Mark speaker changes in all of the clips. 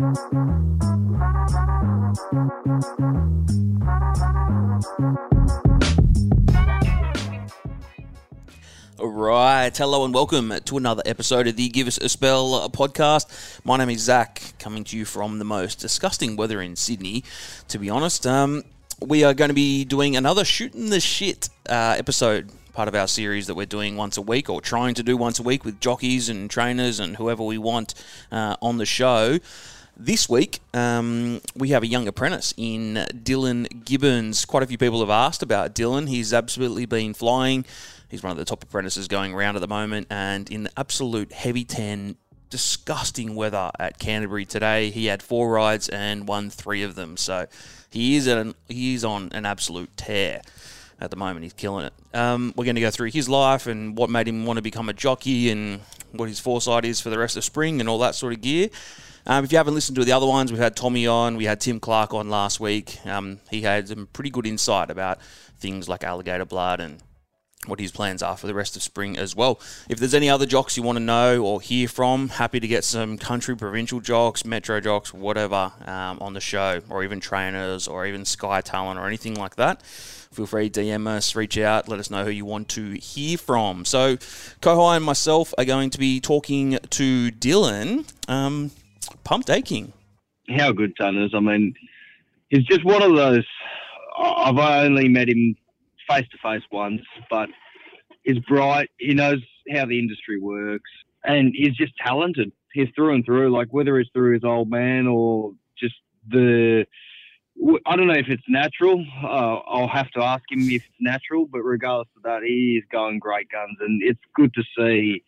Speaker 1: Right, hello and welcome to another episode of the Give Us a Spell podcast. My name is Zach, coming to you from the most disgusting weather in Sydney. To be honest, um, we are going to be doing another shooting the shit uh, episode, part of our series that we're doing once a week or trying to do once a week with jockeys and trainers and whoever we want uh, on the show. This week, um, we have a young apprentice in Dylan Gibbons. Quite a few people have asked about Dylan. He's absolutely been flying. He's one of the top apprentices going around at the moment, and in the absolute heavy 10, disgusting weather at Canterbury today. He had four rides and won three of them. So he is an, he is on an absolute tear at the moment. He's killing it. Um, we're going to go through his life and what made him want to become a jockey and what his foresight is for the rest of spring and all that sort of gear. Um, if you haven't listened to the other ones, we've had Tommy on, we had Tim Clark on last week. Um, he had some pretty good insight about things like alligator blood and what his plans are for the rest of spring as well. If there's any other jocks you want to know or hear from, happy to get some country provincial jocks, metro jocks, whatever um, on the show, or even trainers, or even Sky Talent, or anything like that. Feel free to DM us, reach out, let us know who you want to hear from. So, Kohai and myself are going to be talking to Dylan. Um, pumped aching.
Speaker 2: How good Tanners. I mean, he's just one of those. I've only met him face to face once, but he's bright. He knows how the industry works, and he's just talented. He's through and through. Like whether it's through his old man or just the. I don't know if it's natural. Uh, I'll have to ask him if it's natural, but regardless of that, he is going great guns, and it's good to see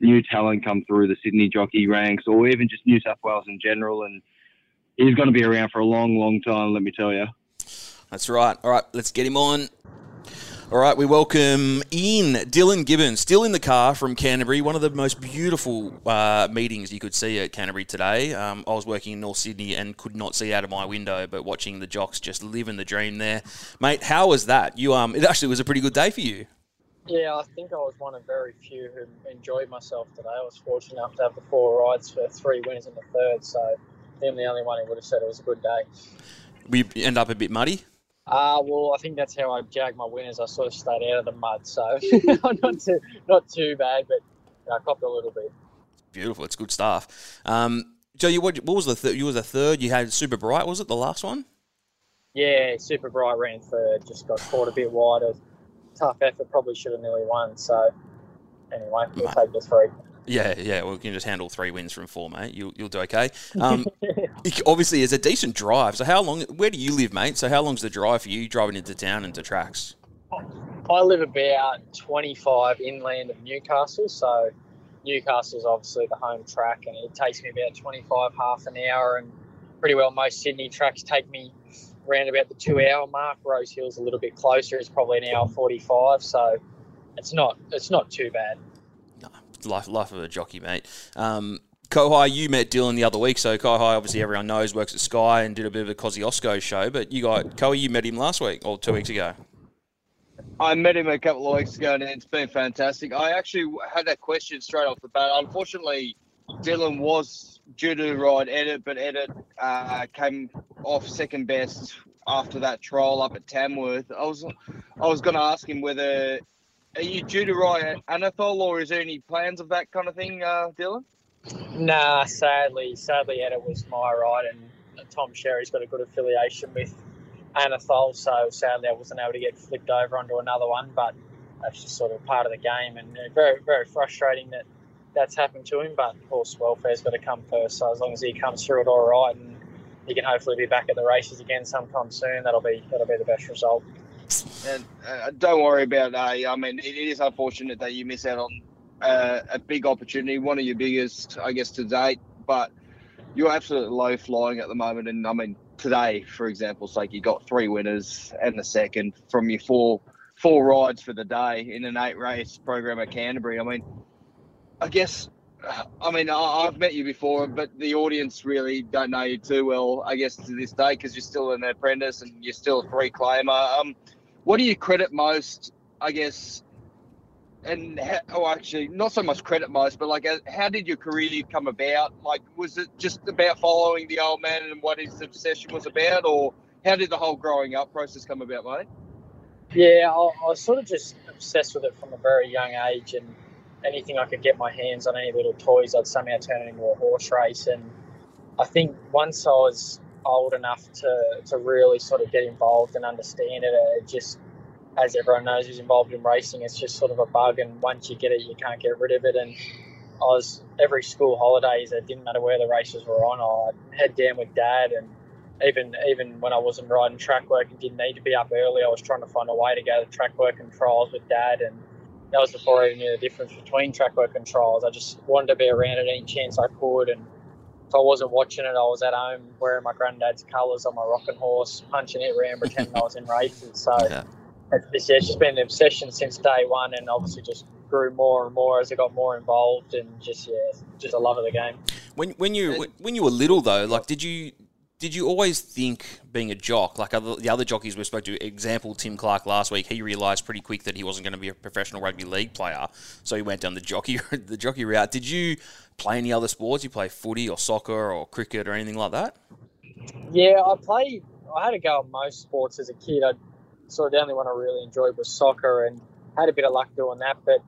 Speaker 2: new talent come through the Sydney jockey ranks, or even just New South Wales in general. And he's going to be around for a long, long time. Let me tell you.
Speaker 1: That's right. All right, let's get him on. All right, we welcome in Dylan Gibbons, still in the car from Canterbury. One of the most beautiful uh, meetings you could see at Canterbury today. Um, I was working in North Sydney and could not see out of my window, but watching the jocks just living the dream there, mate. How was that? You um, it actually was a pretty good day for you.
Speaker 3: Yeah, I think I was one of very few who enjoyed myself today. I was fortunate enough to have the four rides for three wins in the third, so I'm the only one who would have said it was a good day.
Speaker 1: We end up a bit muddy.
Speaker 3: Uh, well, I think that's how I jagged my winners. I sort of stayed out of the mud, so not too not too bad, but you know, I copped a little bit.
Speaker 1: Beautiful, it's good stuff. Um, Joe, you what, what was the th- you was the third? You had super bright. Was it the last one?
Speaker 3: Yeah, super bright ran third. Just got caught a bit wider. Tough effort. Probably should have nearly won. So anyway, we'll take the three.
Speaker 1: Yeah, yeah, well, we can just handle three wins from four, mate. You'll, you'll do okay. Um, obviously, it's a decent drive. So, how long? Where do you live, mate? So, how long's the drive for you driving into town and to tracks?
Speaker 3: I live about 25 inland of Newcastle, so Newcastle's obviously the home track, and it takes me about 25, half an hour, and pretty well most Sydney tracks take me around about the two-hour mark. Rose Hill's a little bit closer; it's probably an hour 45, so it's not it's not too bad
Speaker 1: life life of a jockey, mate. Um, Kohai, you met Dylan the other week, so Kohai, obviously everyone knows, works at Sky and did a bit of a Kosciuszko show. But you got Kohai, you met him last week or two weeks ago.
Speaker 4: I met him a couple of weeks ago, and it's been fantastic. I actually had that question straight off the bat. Unfortunately, Dylan was due to ride Edit, but Edit uh, came off second best after that trial up at Tamworth. I was I was going to ask him whether are you due to ride Anathol, or is there any plans of that kind of thing, uh, Dylan?
Speaker 3: Nah, sadly, sadly, Edit was my ride, and Tom Sherry's got a good affiliation with Anathol, so sadly, I wasn't able to get flipped over onto another one, but that's just sort of part of the game, and very, very frustrating that that's happened to him. But horse welfare's got to come first, so as long as he comes through it all right, and he can hopefully be back at the races again sometime soon, that'll be that'll be the best result.
Speaker 4: And uh, don't worry about. Uh, I mean, it, is unfortunate that you miss out on uh, a big opportunity, one of your biggest, I guess, to date. But you're absolutely low flying at the moment. And I mean, today, for example, it's like you got three winners and the second from your four four rides for the day in an eight race program at Canterbury. I mean, I guess. I mean, I've met you before, but the audience really don't know you too well, I guess, to this day, because you're still an apprentice and you're still a free claimer. Um, what do you credit most, I guess, and how, oh, actually, not so much credit most, but like, uh, how did your career come about? Like, was it just about following the old man and what his obsession was about, or how did the whole growing up process come about, mate?
Speaker 3: Yeah, I, I was sort of just obsessed with it from a very young age, and anything I could get my hands on, any little toys, I'd somehow turn it into a horse race. And I think once I was old enough to, to really sort of get involved and understand it, it just as everyone knows who's involved in racing, it's just sort of a bug, and once you get it, you can't get rid of it. And I was every school holidays, it didn't matter where the races were on, I'd head down with dad, and even even when I wasn't riding track work and didn't need to be up early, I was trying to find a way to go to track work and trials with dad, and that was before I even knew the difference between track work and trials. I just wanted to be around it any chance I could, and if I wasn't watching it, I was at home wearing my granddad's colours on my rocking horse, punching it around, pretending I was in races. So. Yeah it's, it's just been an obsession since day one, and obviously just grew more and more as I got more involved, and just yeah, just a love of the game.
Speaker 1: When when you when you were little though, like did you did you always think being a jock, like other, the other jockeys we spoke to, example Tim Clark last week, he realised pretty quick that he wasn't going to be a professional rugby league player, so he went down the jockey the jockey route. Did you play any other sports? You play footy or soccer or cricket or anything like that?
Speaker 3: Yeah, I played. I had to go at most sports as a kid. I sort of the only one I really enjoyed was soccer and had a bit of luck doing that, but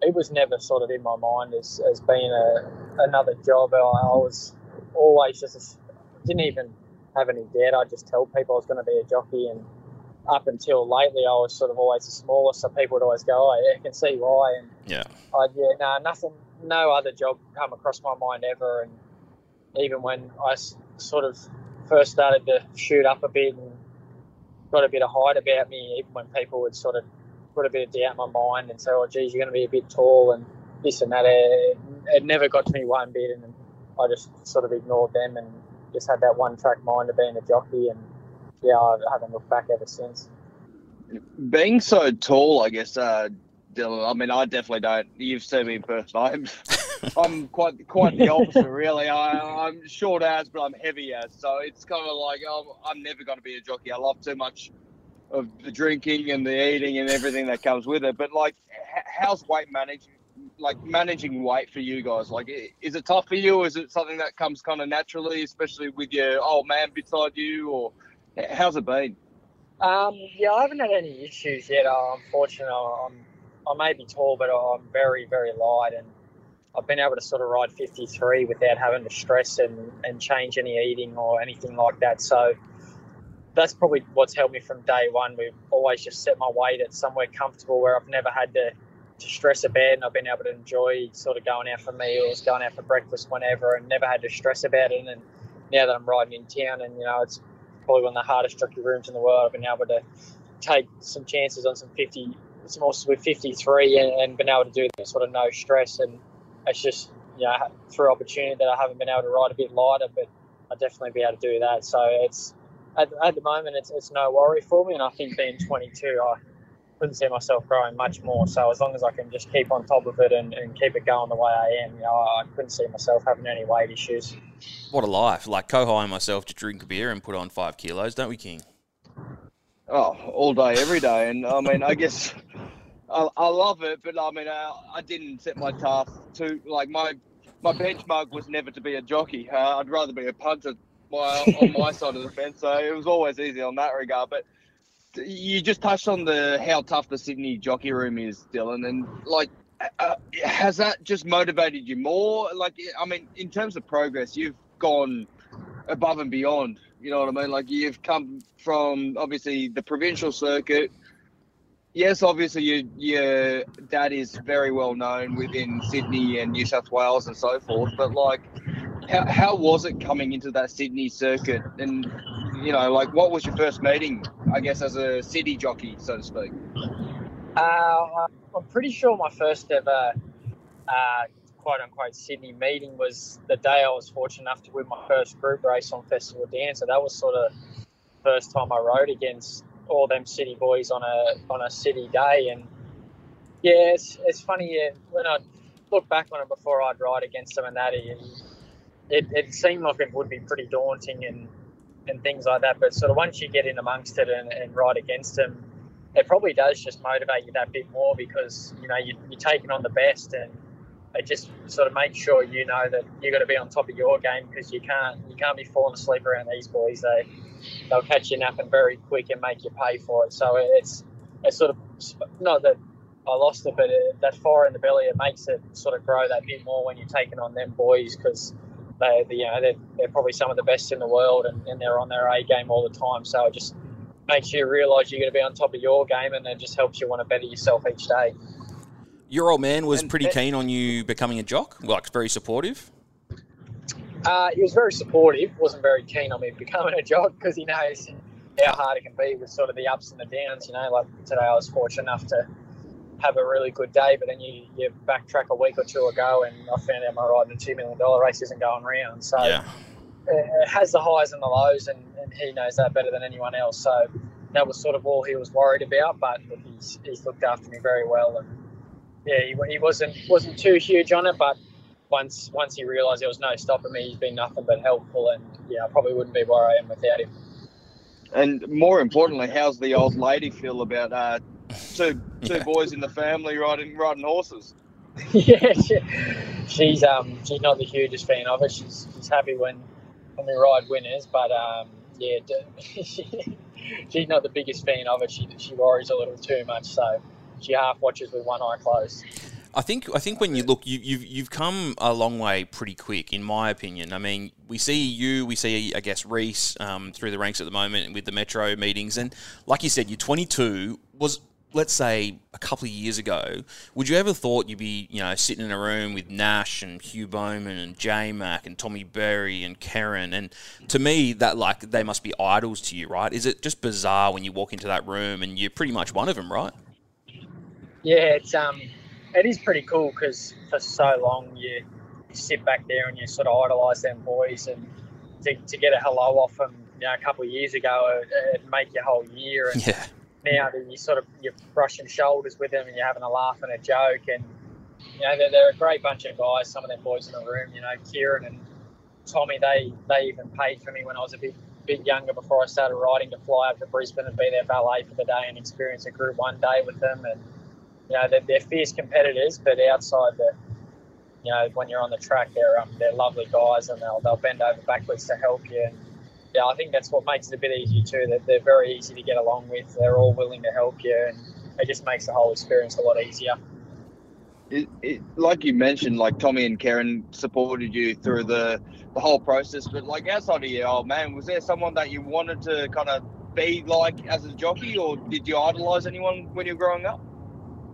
Speaker 3: it was never sort of in my mind as, as being a, another job. I, I was always just, a, didn't even have any doubt. I just tell people I was going to be a jockey and up until lately, I was sort of always the smallest, so people would always go, "Oh, yeah, I can see why." And
Speaker 1: yeah,
Speaker 3: I yeah, no, nothing, no other job come across my mind ever. And even when I sort of first started to shoot up a bit and got a bit of height about me, even when people would sort of put a bit of doubt in my mind and say, "Oh, geez, you're going to be a bit tall," and this and that. It, it never got to me one bit, and I just sort of ignored them and just had that one track mind of being a jockey, and yeah, I haven't looked back ever since.
Speaker 4: Being so tall, I guess, uh, Dylan. I mean, I definitely don't. You've seen me in person. I'm quite quite the opposite, really. I, am short as, but I'm heavy as. So it's kind of like oh, I'm never going to be a jockey. I love too much of the drinking and the eating and everything that comes with it. But like, how's weight managing? Like managing weight for you guys, like, is it tough for you? Or is it something that comes kind of naturally, especially with your old man beside you, or how's it been?
Speaker 3: Um, yeah, I haven't had any issues yet. Uh, unfortunately, I'm I may be tall, but I'm very, very light, and I've been able to sort of ride 53 without having to stress and, and change any eating or anything like that. So that's probably what's helped me from day one. We've always just set my weight at somewhere comfortable where I've never had to, to stress about and I've been able to enjoy sort of going out for meals, going out for breakfast whenever and never had to stress about it. And now that I'm riding in town and, you know, it's probably one of the hardest jockey rooms in the world, I've been able to take some chances on some 50, some horses with 53 and, and been able to do that sort of no stress and it's just you know through opportunity that I haven't been able to ride a bit lighter, but I'll definitely be able to do that. So it's at, at the moment it's, it's no worry for me, and I think being 22, I couldn't see myself growing much more. So as long as I can just keep on top of it and, and keep it going the way I am, you know, I couldn't see myself having any weight issues.
Speaker 1: What a life! Like Kohai and myself to drink a beer and put on five kilos, don't we, King?
Speaker 4: Oh, all day, every day, and I mean, I guess I, I love it, but I mean, I, I didn't set my task to like my my benchmark was never to be a jockey. Uh, I'd rather be a punter my, on my side of the fence, so it was always easy on that regard. But you just touched on the how tough the Sydney jockey room is, Dylan, and like. Uh, has that just motivated you more? Like, I mean, in terms of progress, you've gone above and beyond. You know what I mean? Like, you've come from obviously the provincial circuit, yes, obviously your dad is very well known within Sydney and New South Wales and so forth. But like, how how was it coming into that Sydney circuit? And you know, like, what was your first meeting? I guess as a city jockey, so to speak.
Speaker 3: Uh, I'm pretty sure my first ever. Uh, quote unquote Sydney meeting was the day I was fortunate enough to win my first group race on Festival Down. So that was sort of first time I rode against all them city boys on a on a city day. And yeah, it's, it's funny yeah, when I look back on it before I'd ride against them and that, it, it, it seemed like it would be pretty daunting and and things like that. But sort of once you get in amongst it and, and ride against them, it probably does just motivate you that bit more because you know you, you're taking on the best and it just sort of makes sure you know that you're going to be on top of your game because you can't you can't be falling asleep around these boys. They they'll catch you napping very quick and make you pay for it. So it's it's sort of not that I lost it, but it, that fire in the belly it makes it sort of grow that bit more when you're taking on them boys because they, they, you know they're, they're probably some of the best in the world and, and they're on their A game all the time. So it just makes you realise you're going to be on top of your game and it just helps you want to better yourself each day.
Speaker 1: Your old man was pretty keen on you becoming a jock, like very supportive.
Speaker 3: Uh, he was very supportive. wasn't very keen on me becoming a jock because he knows how hard it can be with sort of the ups and the downs. You know, like today I was fortunate enough to have a really good day, but then you, you backtrack a week or two ago and I found out my ride in a $2 million race isn't going round. So
Speaker 1: yeah.
Speaker 3: it has the highs and the lows, and, and he knows that better than anyone else. So that was sort of all he was worried about, but he's, he's looked after me very well. And yeah, he, he wasn't wasn't too huge on it, but once once he realised there was no stopping me, he's been nothing but helpful, and yeah, I probably wouldn't be where I am without him.
Speaker 4: And more importantly, how's the old lady feel about uh, two two yeah. boys in the family riding riding horses?
Speaker 3: yeah, she, she's um she's not the hugest fan of it. She's she's happy when when we ride winners, but um yeah, she, she's not the biggest fan of it. She she worries a little too much, so she half watches with one eye closed.
Speaker 1: I think I think when you look, you, you've you've come a long way pretty quick, in my opinion. I mean, we see you, we see I guess Reese um, through the ranks at the moment with the Metro meetings, and like you said, you're 22. Was let's say a couple of years ago, would you ever thought you'd be you know sitting in a room with Nash and Hugh Bowman and J Mac and Tommy Berry and Kerrin? And to me, that like they must be idols to you, right? Is it just bizarre when you walk into that room and you're pretty much one of them, right?
Speaker 3: Yeah, it's um it is pretty cool because for so long you, you, sit back there and you sort of idolise them boys, and to, to get a hello off them, you know, a couple of years ago, it, it'd make your whole year. And
Speaker 1: yeah.
Speaker 3: Now that you sort of you're brushing shoulders with them and you're having a laugh and a joke, and you know they're, they're a great bunch of guys. Some of them boys in the room, you know, Kerrin and Tommy, they they even paid for me when I was a bit bit younger before I started riding to fly up to Brisbane and be their valet for the day and experience a Group One day with them and you know, they're, they're fierce competitors, but outside the, you know, when you're on the track, they're um, they're lovely guys, and they'll they'll bend over backwards to help you. And yeah, I think that's what makes it a bit easier too. That they're very easy to get along with. They're all willing to help you, and it just makes the whole experience a lot easier.
Speaker 4: It, it, like you mentioned, like Tommy and Kerrin supported you through the the whole process, but like outside of you, old man, was there someone that you wanted to kind of be like as a jockey, or did you idolize anyone when you were growing up?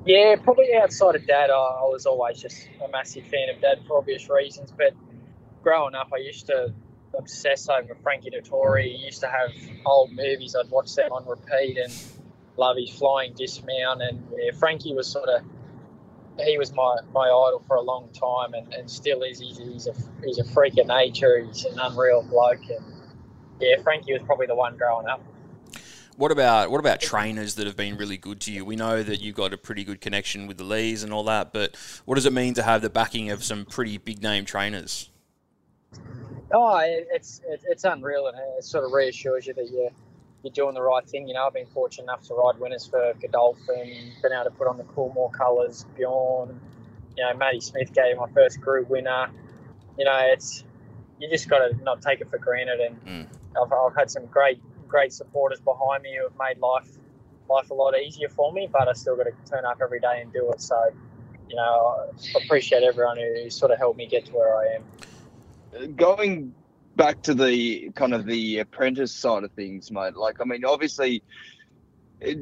Speaker 3: Yeah, probably outside of dad, I, I was always just a massive fan of dad for obvious reasons. But growing up, I used to obsess over Frankie Dettori. He used to have old movies. I'd watch them on repeat and love his flying dismount. And yeah, Frankie was sort of he was my, my idol for a long time and, and still is. He's, he's a he's a freak of nature. He's an unreal bloke. And yeah, Frankie was probably the one growing up.
Speaker 1: What about what about trainers that have been really good to you? We know that you've got a pretty good connection with the Lees and all that, but what does it mean to have the backing of some pretty big name trainers?
Speaker 3: Oh, it's it's unreal, and it sort of reassures you that you're you're doing the right thing. You know, I've been fortunate enough to ride winners for Godolphin, been able to put on the Coolmore colours, Bjorn. You know, Matty Smith gave me my first group winner. You know, it's you just got to not take it for granted, and mm. I've, I've had some great great supporters behind me who have made life life a lot easier for me. But I still got to turn up every day and do it. So, you know, I appreciate everyone who sort of helped me get to where I
Speaker 4: am. Going back to the kind of the apprentice side of things, mate. Like, I mean, obviously,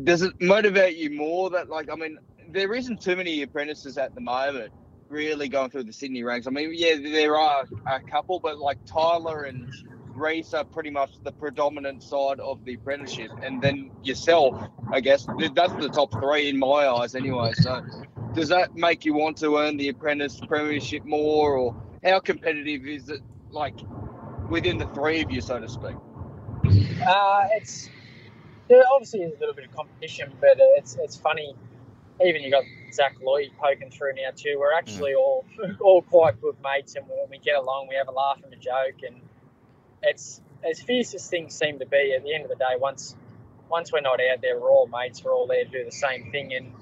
Speaker 4: does it motivate you more that, like, I mean, there isn't too many apprentices at the moment really going through the Sydney ranks. I mean, yeah, there are a couple, but like Tyler and Reese are pretty much the predominant side of the apprenticeship, and then yourself, I guess that's the top three in my eyes, anyway. So, does that make you want to earn the apprentice premiership more, or how competitive is it, like within the three of you, so to speak?
Speaker 3: Uh, it's there obviously is a little bit of competition, but it's it's funny. Even you got Zach Lloyd poking through now too. We're actually mm. all all quite good mates, and when we get along, we have a laugh and a joke, and it's as fierce as things seem to be. At the end of the day, once once we're not out there, we're all mates. We're all there to do the same thing, and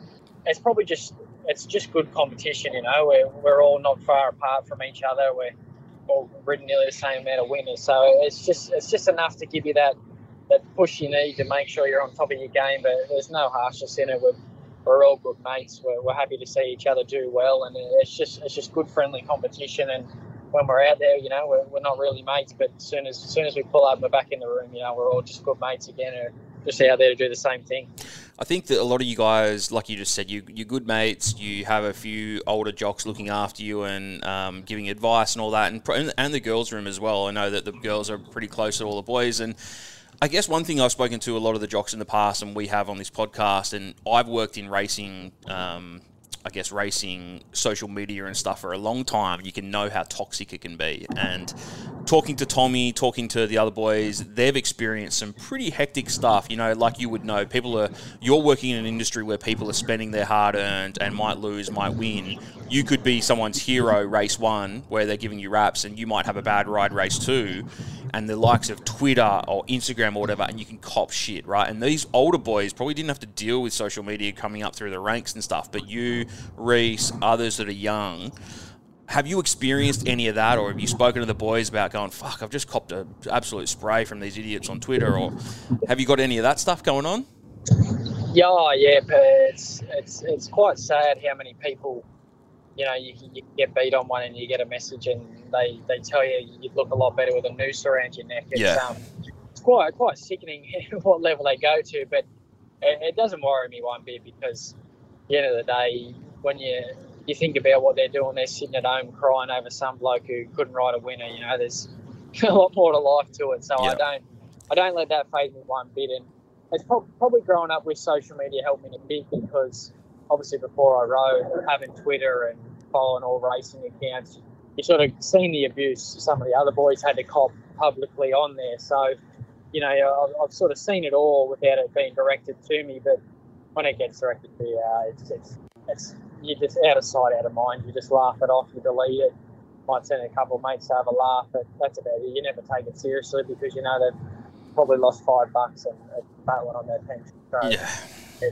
Speaker 3: it's probably just it's just good competition. You know, we're we're all not far apart from each other. We're all ridden nearly the same amount of winners, so it's just it's just enough to give you that that push you need to make sure you're on top of your game. But there's no harshness in it. We're, we're all good mates. We're, we're happy to see each other do well, and it's just it's just good friendly competition. And when we're out there, you know, we're, we're not really mates, but as soon as, as soon as we pull up, we're back in the room. You know, we're all just good mates again, just out there to do the same thing.
Speaker 1: I think that a lot of you guys, like you just said, you you're good mates. You have a few older jocks looking after you and um, giving advice and all that, and and the girls' room as well. I know that the girls are pretty close to all the boys, and I guess one thing I've spoken to a lot of the jocks in the past, and we have on this podcast, and I've worked in racing. Um, I guess racing social media and stuff for a long time, you can know how toxic it can be. And talking to Tommy, talking to the other boys, they've experienced some pretty hectic stuff. You know, like you would know, people are. You're working in an industry where people are spending their hard earned and might lose, might win. You could be someone's hero race one, where they're giving you raps, and you might have a bad ride race two and the likes of Twitter or Instagram or whatever, and you can cop shit, right? And these older boys probably didn't have to deal with social media coming up through the ranks and stuff, but you, Reese, others that are young, have you experienced any of that, or have you spoken to the boys about going, "Fuck, I've just copped an absolute spray from these idiots on Twitter," or have you got any of that stuff going on?
Speaker 3: Yeah, oh, yeah, but it's it's it's quite sad how many people you know, you, you get beat on one and you get a message and they, they tell you you look a lot better with a noose around your neck. It's,
Speaker 1: yeah.
Speaker 3: Um, it's quite quite sickening what level they go to, but it, it, doesn't worry me one bit because at the end of the day, when you you think about what they're doing, they're sitting at home crying over some bloke who couldn't ride a winner. You know, there's a lot more to life to it. So yeah. I don't I don't let that faze me one bit. And it's probably growing up with social media helped me a bit because obviously before I rode, having Twitter and following all racing accounts, you sort of seen the abuse some of the other boys had to cop publicly on there. So, you know, I've, I've sort of seen it all without it being directed to me. But when it gets directed to you, uh, it's, it's, it's you're just out of sight, out of mind. You just laugh it off, you delete it. Might send a couple of mates to have a laugh, but that's about it. You never take it seriously because you know they've probably lost five bucks and battling on their pension. So,
Speaker 1: yeah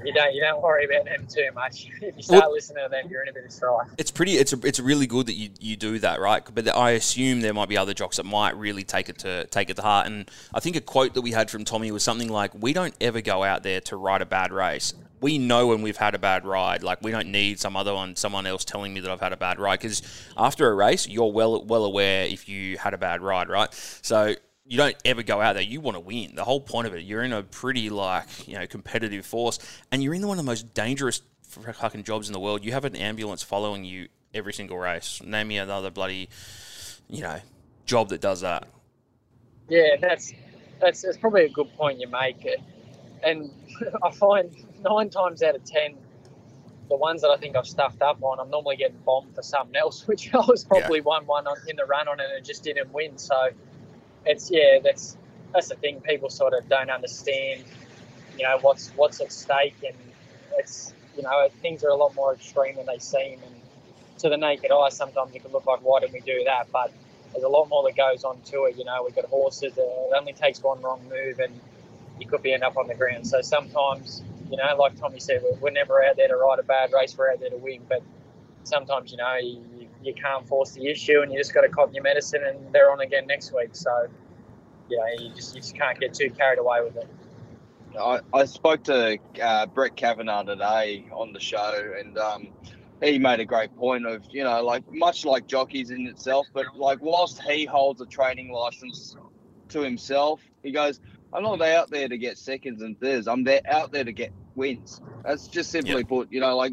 Speaker 3: you don't you don't worry about them too much. If you start well, listening to them, you're in a bit of strife.
Speaker 1: It's pretty. It's a, it's really good that you, you do that, right? But I assume there might be other jocks that might really take it to take it to heart. And I think a quote that we had from Tommy was something like, "We don't ever go out there to ride a bad race. We know when we've had a bad ride. Like we don't need some other one, someone else telling me that I've had a bad ride. Because after a race, you're well well aware if you had a bad ride, right? So you don't ever go out there. You want to win. The whole point of it, you're in a pretty like you know competitive force, and you're in one of the most dangerous fucking jobs in the world. You have an ambulance following you every single race. Name me another bloody you know job that does that.
Speaker 3: Yeah, that's that's, that's probably a good point you make. Eh? And I find nine times out of ten, the ones that I think I've stuffed up on, I'm normally getting bombed for something else, which I was probably yeah. one one in the run on it and it just didn't win. So it's yeah, that's that's the thing. People sort of don't understand, you know, what's what's at stake, and it's you know things are a lot more extreme than they seem. And to the naked eye, sometimes it can look like why didn't we do that? But there's a lot more that goes on to it. You know, we've got horses. it only takes one wrong move, and you could be end up on the ground. So sometimes, you know, like Tommy said, we're, we're never out there to ride a bad race. We're out there to win. But sometimes, you know, you, you can't force the issue, and you just got to cop your medicine, and they're on again next week. So, you know, you just you just can't get too carried away with it.
Speaker 4: I, I spoke to uh, Brett Cavanough today on the show, and um, he made a great point of you know, like much like jockeys in itself, but like whilst he holds a training license to himself, he goes, "I'm not out there to get seconds and thirds. I'm there out there to get wins. That's just simply yep. put, you know, like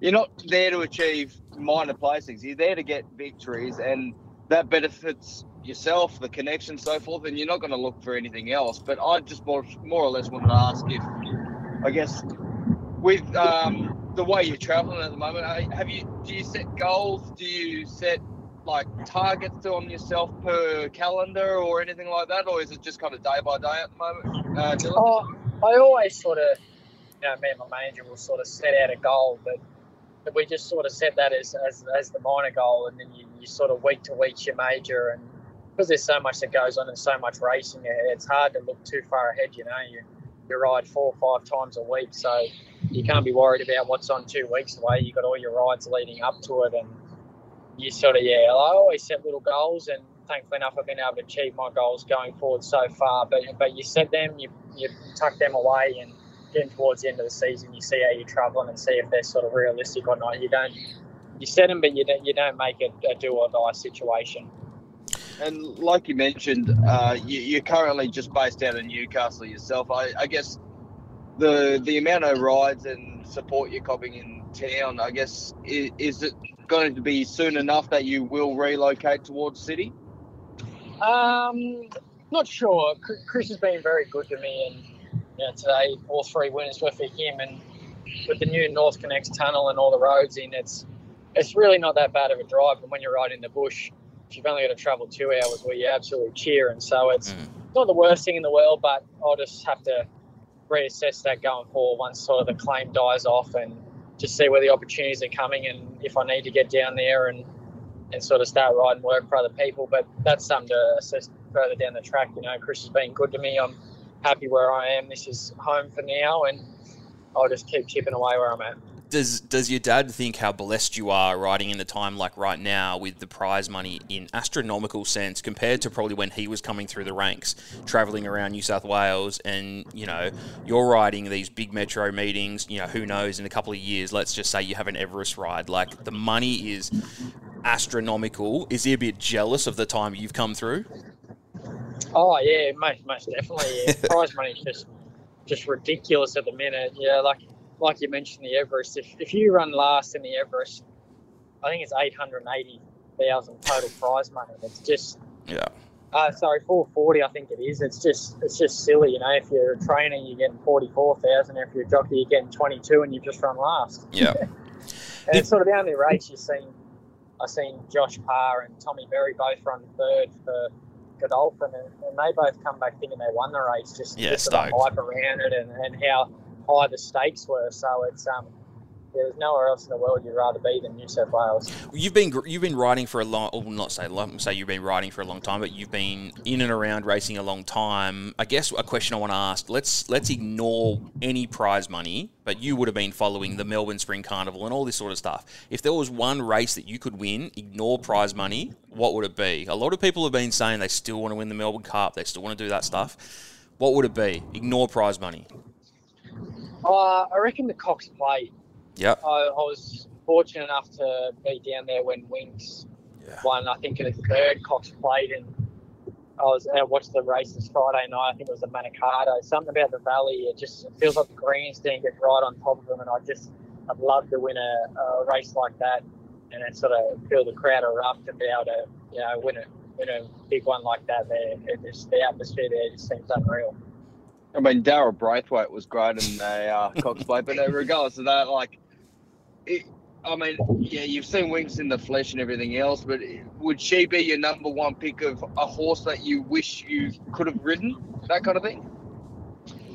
Speaker 4: you're not there to achieve minor placings. You're there to get victories, and that benefits yourself, the connection, so forth. And you're not going to look for anything else. But I just more, more or less wanted to ask if, I guess, with um, the way you're traveling at the moment, have you do you set goals? Do you set like targets on yourself per calendar or anything like that, or is it just kind of day by day at the moment? Uh,
Speaker 3: oh, I always sort of you know, me and my manager will sort of set out a goal, but, we just sort of set that as, as, as the minor goal, and then you, you sort of week to week your major, and because there's so much that goes on and so much racing, it's hard to look too far ahead. You know, you you ride four or five times a week, so you can't be worried about what's on two weeks away. You've got all your rides leading up to it, and you sort of yeah. I always set little goals, and thankfully enough, I've been able to achieve my goals going forward so far. But but you set them, you you tuck them away, and getting towards the end of the season, you see how you're travelling and see if they're sort of realistic or not. You don't you set them, but you don't you don't make it a do or die situation.
Speaker 4: And like you mentioned, uh, you, are currently just based out of Newcastle yourself. I, I, guess the the amount of rides and support you're copping in town, I guess, is, is, it going to be soon enough that you will relocate towards City?
Speaker 3: Um, not sure. Chris has been very good to me, and you know, today all three winners were for him. And with the new NorthConnex tunnel and all the roads in, it's it's really not that bad of a drive. And when you're riding the bush, if you've only got to travel two hours where you absolutely cheer. And so it's mm. not the worst thing in the world, but I'll just have to reassess that going forward once sort of the claim dies off and just see where the opportunities are coming and if I need to get down there and, and sort of start riding work for other people. But that's something to assess further down the track. You know, Chris has been good to me. I'm happy where I am. This is home for now and I'll just keep chipping away where I'm at
Speaker 1: does does your dad think how blessed you are riding in the time like right now with the prize money in astronomical sense compared to probably when he was coming through the ranks, traveling around New South Wales, and you know you're riding these big metro meetings. You know who knows in a couple of years, let's just say you have an Everest ride. Like the money is astronomical. Is he a bit jealous of the time you've come through?
Speaker 3: Oh yeah, most most definitely. Yeah. prize money is just just ridiculous at the minute. Yeah, like like you mentioned, the Everest. If, if you run last in the Everest, I think it's eight hundred eighty thousand total prize money. It's just
Speaker 1: yeah.
Speaker 3: Uh, sorry, four forty. I think it is. It's just it's just silly, you know. If you're a trainer, you're getting forty four thousand. If you're a jockey, you're getting twenty two, and you've just run last.
Speaker 1: Yeah.
Speaker 3: and the, it's sort of the only race you've seen. I've seen Josh Parr and Tommy Berry both run third for Godolphin, and, and they both come back thinking they won the race. Just,
Speaker 1: yeah,
Speaker 3: just the hype around it and, and how high the stakes were. So it's um, there's nowhere else in the world you'd rather be than New South Wales.
Speaker 1: You've been you've been riding for a long, or not say long, say you've been riding for a long time, but you've been in and around racing a long time. I guess a question I want to ask: let's let's ignore any prize money, but you would have been following the Melbourne Spring Carnival and all this sort of stuff. If there was one race that you could win, ignore prize money, what would it be? A lot of people have been saying they still want to win the Melbourne Cup, they still want to do that stuff. What would it be? Ignore prize money.
Speaker 3: Uh, I reckon the Cox Plate.
Speaker 1: Yeah.
Speaker 3: I, I, was fortunate enough to be down there when Winx yeah. won, I think, in a third Cox Plate, and I was I watched the races Friday night. I think it was the Manikato. Something about the valley, it just it feels like the grandstand gets right on top of them, and I just I'd love to win a, a race like that, and then sort of feel the crowd erupt and be able to you know win a win a big one like that. There, it just the atmosphere there just seems unreal.
Speaker 4: I mean, Daryl Braithwaite was great in the uh, Cox Plate, but regardless of that, like, it, I mean, yeah, you've seen Winx in the flesh and everything else, but would she be your number one pick of a horse that you wish you could have ridden? That kind of thing?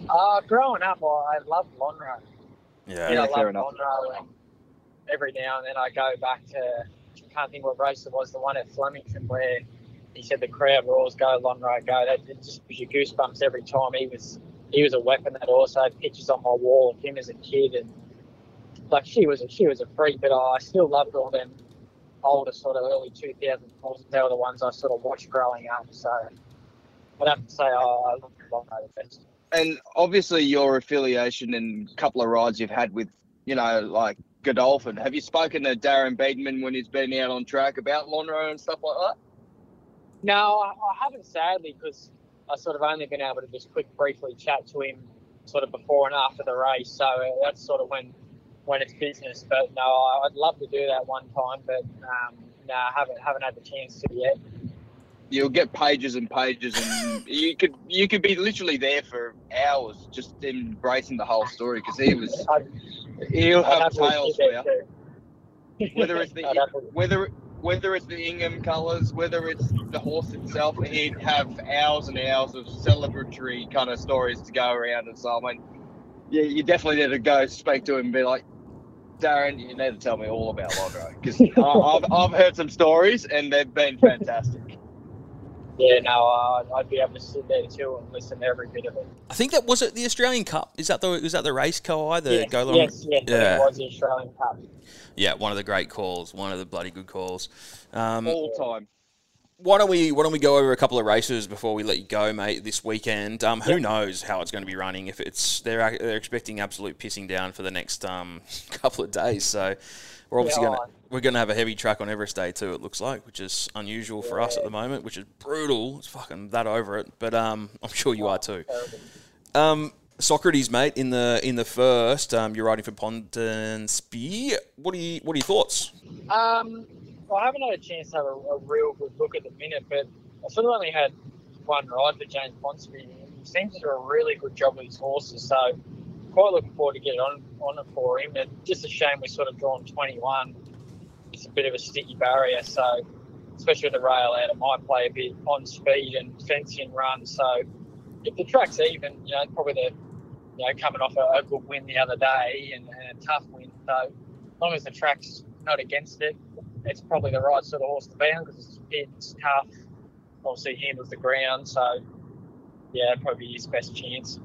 Speaker 3: Uh, growing up, I loved Lonhro.
Speaker 1: Yeah,
Speaker 3: yeah, I loved Lonhro. Every now and then I go back to, I can't think what race it was, the one at Flemington where he said the crowd roars, go Lonhro, go. That it just gives you goosebumps every time. He was he was a weapon that also had pictures on my wall of him as a kid, and like she was a, she was a freak. But I still loved all them older sort of early 2000s horses. They were the ones I sort of watched growing up. So I'd have to say oh, I love Lonhro the best.
Speaker 4: And obviously your affiliation and a couple of rides you've had with you know like Godolphin. Have you spoken to Darren Beadman when he's been out on track about Lonhro and stuff like that?
Speaker 3: No, I, I haven't sadly because I sort of only been able to just quick briefly chat to him sort of before and after the race. So uh, that's sort of when when it's business. But no, I'd love to do that one time, but um, no, I haven't haven't had the chance to yet.
Speaker 4: You'll get pages and pages, and you could you could be literally there for hours just embracing the whole story because he was I'd, he'll have, have tales for you. Whether it's the whether whether it's the Ingham colours, whether it's the horse itself, he'd have hours and hours of celebratory kind of stories to go around. And so, I mean, yeah, you definitely need to go speak to him and be like, Darren, you need to tell me all about Lonhro because I've, I've heard some stories and they've been fantastic.
Speaker 3: yeah, no, uh, I'd be able to sit there too and listen to every bit of it.
Speaker 1: I think that was it. The Australian Cup is that the was that the race Kohai the
Speaker 3: yes,
Speaker 1: go long?
Speaker 3: yes, yes,
Speaker 1: Yeah.
Speaker 3: it was the Australian Cup.
Speaker 1: Yeah, one of the great calls, one of the bloody good calls. Um,
Speaker 4: All time.
Speaker 1: Why don't we why don't we go over a couple of races before we let you go, mate? This weekend, um, who knows how it's going to be running? If it's they're they're expecting absolute pissing down for the next um, couple of days, so we're obviously
Speaker 3: Yeah,
Speaker 1: going to we're going to have a heavy track on Everest Day too. It looks like, which is unusual for us at the moment, which is brutal. It's fucking that over it, but um, I'm sure you are too. Um, Socrates, mate, in the in the first, um, you're riding for Ponsonby. What are you what are your thoughts?
Speaker 3: Um, I haven't had a chance to have a, a real good look at the minute, but I sort of only had one ride for James Ponsonby. He seems to do a really good job with his horses, so quite looking forward to getting on on it for him. And just a shame we're sort of drawn 21. It's a bit of a sticky barrier, so especially with the rail out, it might play a bit on speed and fencing run. So if the track's even, you know, probably the you know coming off a, a good win the other day and, and a tough win. So as long as the track's not against it, it's probably the right sort of horse to be on because it's fit, it's tough. Obviously handles the ground, so yeah, probably his best chance.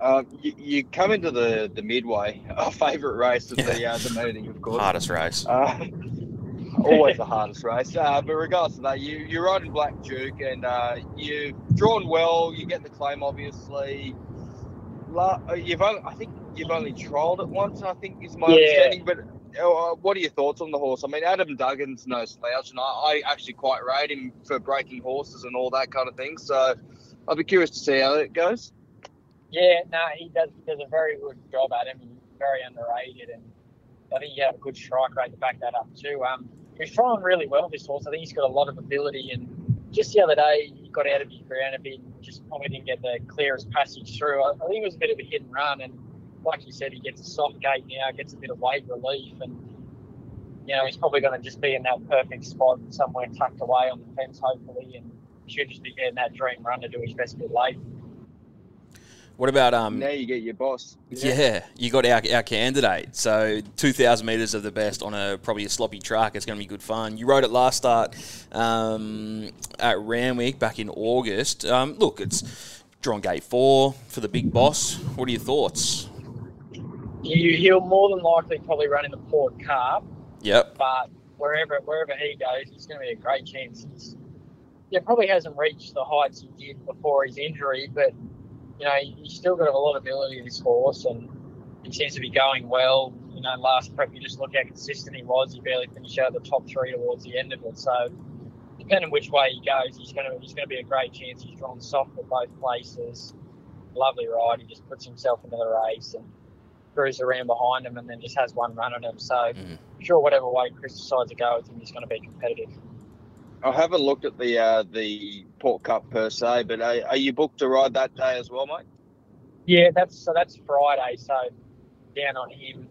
Speaker 4: Uh, you, you come into the, the midway, our favourite race of the uh, the meeting, of course.
Speaker 1: Hardest race.
Speaker 4: Uh, always the hardest race. Uh, but regardless of that, you you're riding Black Duke, and uh, you've drawn well. You get the claim, obviously. La- uh, you've only, I think you've only trialled it once. I think is my
Speaker 3: Yeah.
Speaker 4: understanding. But what are your thoughts on the horse? I mean, Adam Duggan's no slouch, and I, I actually quite rate him for breaking horses and all that kind of thing. So I'd be curious to see how it goes.
Speaker 3: Yeah, no, he does, he does a very good job at him. He's very underrated, and I think he had a good strike rate to back that up too. Um, he's trying really well this horse. I think he's got a lot of ability, and just the other day he got out of his ground a bit, just probably didn't get the clearest passage through. I, I think it was a bit of a hit and run, and like you said, he gets a soft gate now, gets a bit of weight relief, and you know he's probably going to just be in that perfect spot somewhere tucked away on the fence, hopefully, and should just be getting that dream run to do his best bit late.
Speaker 1: What about um?
Speaker 4: now you get your boss.
Speaker 1: Yeah, you got our, our candidate. So 2,000 metres of the best on a probably a sloppy track. It's going to be good fun. You rode it last start um, at Randwick back in August. Um, look, it's drawn gate four for the big boss. What are your thoughts?
Speaker 3: You, he'll more than likely probably run in the Port Cup,
Speaker 1: Yep.
Speaker 3: but wherever wherever he goes, he's going to be a great chance. He's, yeah, probably hasn't reached the heights he did before his injury, but you know he's still got a lot of ability. In this horse, and he seems to be going well. You know, last prep, you just look how consistent he was. He barely finished out the top three towards the end of it. So, depending which way he goes, he's going to he's going to be a great chance. He's drawn soft at both places. Lovely ride. He just puts himself into the race and cruises around behind him, and then just has one run at him. So,
Speaker 1: Mm.
Speaker 3: Sure whatever way Chris decides to go with him, he's going to be competitive.
Speaker 4: I haven't looked at the uh, the Port Cup per se, but are, are you booked to ride that day as well, mate?
Speaker 3: Yeah, that's so that's Friday. So down on him.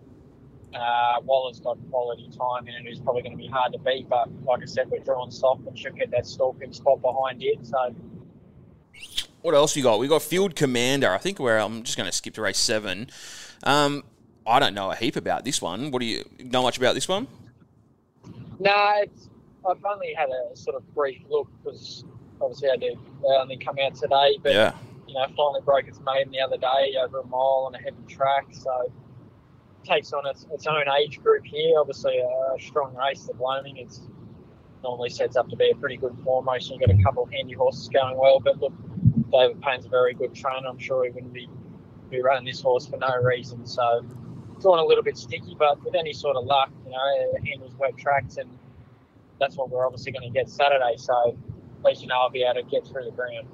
Speaker 3: Uh, Waller's got quality time in it. it's probably going to be hard to beat. But like I said, we're drawing soft and should get that stalking spot behind it. So
Speaker 1: What else we got? We got Field Commander. I think we're. I'm just going to skip to race seven. Um, I don't know a heap about this one. What do you know much about this one?
Speaker 3: no, it's, I've only had a sort of brief look because obviously I did they only come out today. But
Speaker 1: Yeah.
Speaker 3: you know, finally broke its maiden the other day over a mile on a heavy track. So takes on its, its own age group here. Obviously, a strong race, the Blooming. It's normally sets up to be a pretty good formation. You've got a couple of handy horses going well. But look, David Payne's a very good trainer. I'm sure he wouldn't be, be running this horse for no reason. So it's all a little bit sticky, but with any sort of luck, you know, it handles wet tracks and that's what we're obviously going to get Saturday. So at least you know I'll be able to get through the ground.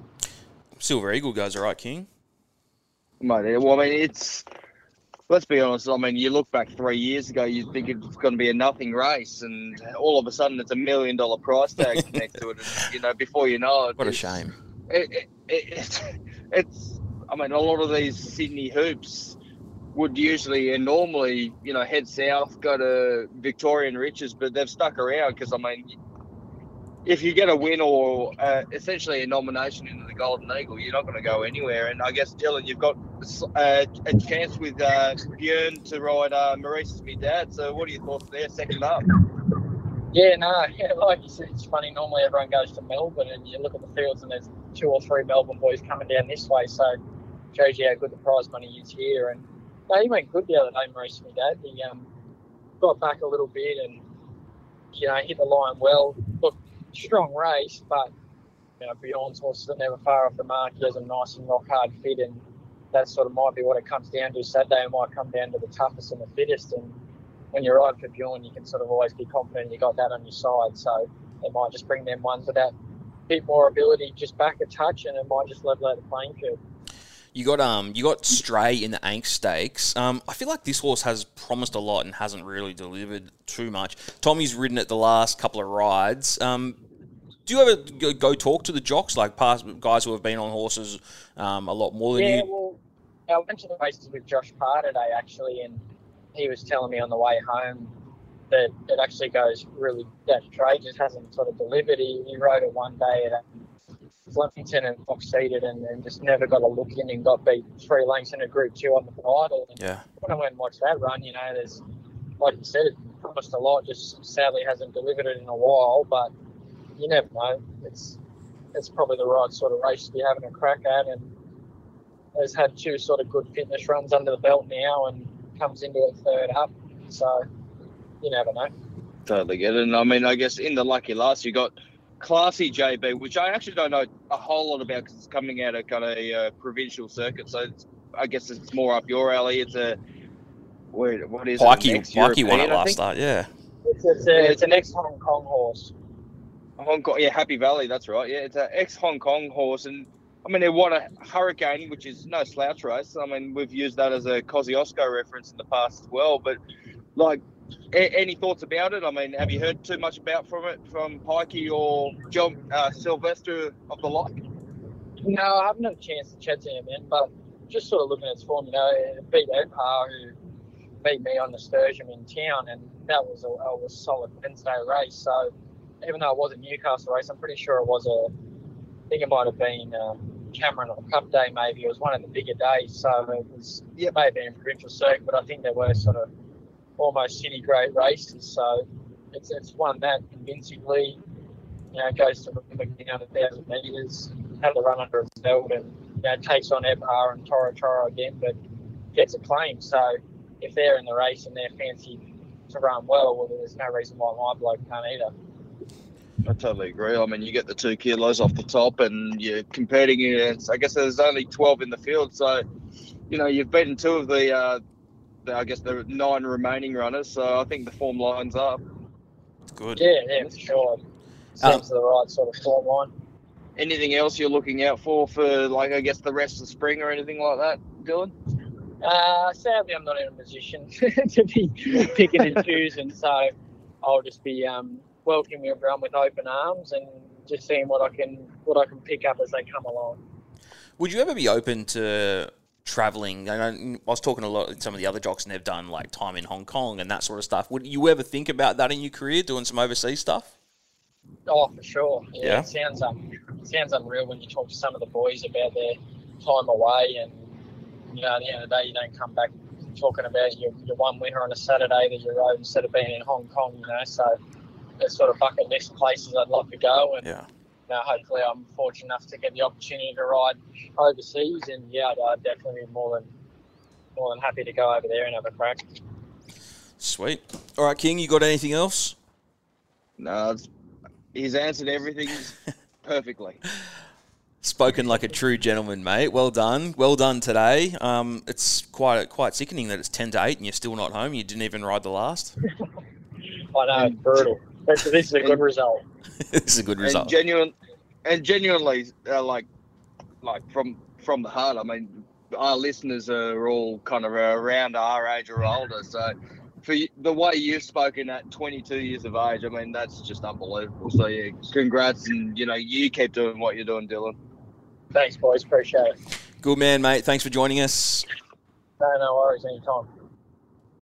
Speaker 1: Silver Eagle goes all right, King.
Speaker 4: Mate, well, I mean, it's. Let's be honest. I mean, you look back three years ago, you think it's going to be a nothing race, and all of a sudden, it's a million dollar price tag next to it. And, you know, before you know it,
Speaker 1: What a shame.
Speaker 4: It, it, it, it's, it's. I mean, a lot of these Sydney hoops would usually and normally, you know, head south, go to Victorian Riches, but they've stuck around because I mean, if you get a win or uh, essentially a nomination into the Golden Eagle, you're not going to go anywhere. And I guess Dylan, you've got uh, a chance with uh, Björn to ride uh, Maurice's me dad. So what are your thoughts there? Second up.
Speaker 3: Yeah, no, yeah, like you said, it's funny. Normally everyone goes to Melbourne, and you look at the fields, and there's two or three Melbourne boys coming down this way. So shows you how good the prize money is here. And no, he went good the other day, Maurice, my dad. He um, got back a little bit and you know hit the line well. Look, strong race, but you know Bjorn's horses are never far off the mark. He has a nice and rock hard fit, and that sort of might be what it comes down to. Saturday it might come down to the toughest and the fittest, and when you're riding for Bjorn, you can sort of always be confident you got that on your side. So it might just bring them ones with that bit more ability just back a touch, and it might just level out the playing field.
Speaker 1: You got um, you got Stray in the Ank Stakes. Um, I feel like this horse has promised a lot and hasn't really delivered too much. Tommy's ridden it the last couple of rides. Um, do you ever go talk to the jocks, like past guys who have been on horses um, a lot more than
Speaker 3: yeah,
Speaker 1: you?
Speaker 3: Yeah, well, I went to the races with Josh Parr today actually, and he was telling me on the way home that it actually goes really. That Trey just hasn't sort of delivered. He, he rode it one day at um, Flemington and Fox seated and, and just never got a look in and got beat three lengths in a group two on the bridle. And
Speaker 1: Yeah.
Speaker 3: when I went and watched that run, you know, there's like you said, it promised a lot. Just sadly hasn't delivered it in a while, but you never know. It's it's probably the right sort of race to be having a crack at, and has had two sort of good fitness runs under the belt now, and comes into a third up. So you never know.
Speaker 4: Totally get it. And I mean, I guess in the lucky last, you got Classy JB, which I actually don't know a whole lot about because it's coming out of kind of a uh, provincial circuit. So it's, I guess it's more up your alley. It's a where, what is
Speaker 1: Pikey,
Speaker 4: it? An
Speaker 1: Pikey won it last
Speaker 4: think?
Speaker 1: start. Yeah.
Speaker 3: It's, it's, a, it's an ex Hong Kong horse.
Speaker 4: Hong Kong, yeah, Happy Valley, that's right. Yeah, it's an ex Hong Kong horse, and I mean, they won a Hurricane, which is no slouch race. I mean, we've used that as a Kosciuszko reference in the past as well. But like, a- any thoughts about it? I mean, have you heard too much about from it from Pikey or John uh, Sylvester of the like?
Speaker 3: No, I haven't had a chance to chat to him, man, but just sort of looking at his form, you know, beat Opar, who beat me on the Sturgeon in town, and that was a, a solid Wednesday race. So even though it was a Newcastle race, I'm pretty sure it was a, I think it might have been um, Cameron or Cup Day, maybe. It was one of the bigger days, so it was, yeah, it may have been a provincial circuit, but I think there were sort of almost city grade races. So it's, it's won that convincingly. You know, goes to Limerick down a thousand metres, had the run under its belt, and you know, takes on Epar and Toro Toro again, but gets a claim. So if they're in the race and they're fancy to run well, well, there's no reason why my bloke can't either.
Speaker 4: I totally agree. I mean, you get the two kilos off the top, and you're competing against. I guess there's only 12 in the field, so you know you've beaten two of the, uh, the I guess the nine remaining runners. So I think the form lines up.
Speaker 1: Good.
Speaker 3: Yeah, yeah, for sure. Seems the right sort of form line.
Speaker 4: Anything else you're looking out for for like I guess the rest of spring or anything like that, Dylan?
Speaker 3: Uh, sadly, I'm not in a position to be picking and choosing, so I'll just be um, welcoming everyone with open arms and just seeing what I can what I can pick up as they come along.
Speaker 1: Would you ever be open to traveling? I, know, I was talking a lot with some of the other jocks, and they've done like time in Hong Kong and that sort of stuff. Would you ever think about that in your career, doing some overseas stuff?
Speaker 3: Oh, for sure. Yeah,
Speaker 1: Yeah.
Speaker 3: It sounds um, it sounds unreal when you talk to some of the boys about their time away, and you know, at the end of the day, you don't come back talking about your, your one winter on a Saturday that you rode instead of being in Hong Kong. You know, so there's sort of bucket list places I'd love to go, and
Speaker 1: Yeah.
Speaker 3: you know, hopefully I'm fortunate enough to get the opportunity to ride overseas, and yeah, I'd, I'd definitely be more than more than happy to go over there and have a crack.
Speaker 1: Sweet. All right, King, you got anything else?
Speaker 4: No, it's, he's answered everything perfectly.
Speaker 1: Spoken like a true gentleman, mate. Well done. Well done today. Um, it's quite quite sickening that it's ten to eight and you're still not home. You didn't even ride the last.
Speaker 3: I know it's brutal. This, this is a good result.
Speaker 1: this is a good
Speaker 4: and
Speaker 1: result.
Speaker 4: genuine and genuinely uh, like like from from the heart i mean our listeners are all kind of around our age or older so for the way you've spoken at 22 years of age i mean that's just unbelievable so yeah congrats and you know you keep doing what you're doing dylan
Speaker 3: Thanks, boys. Appreciate it.
Speaker 1: Good man, mate. Thanks for joining us.
Speaker 3: No, no worries. Anytime.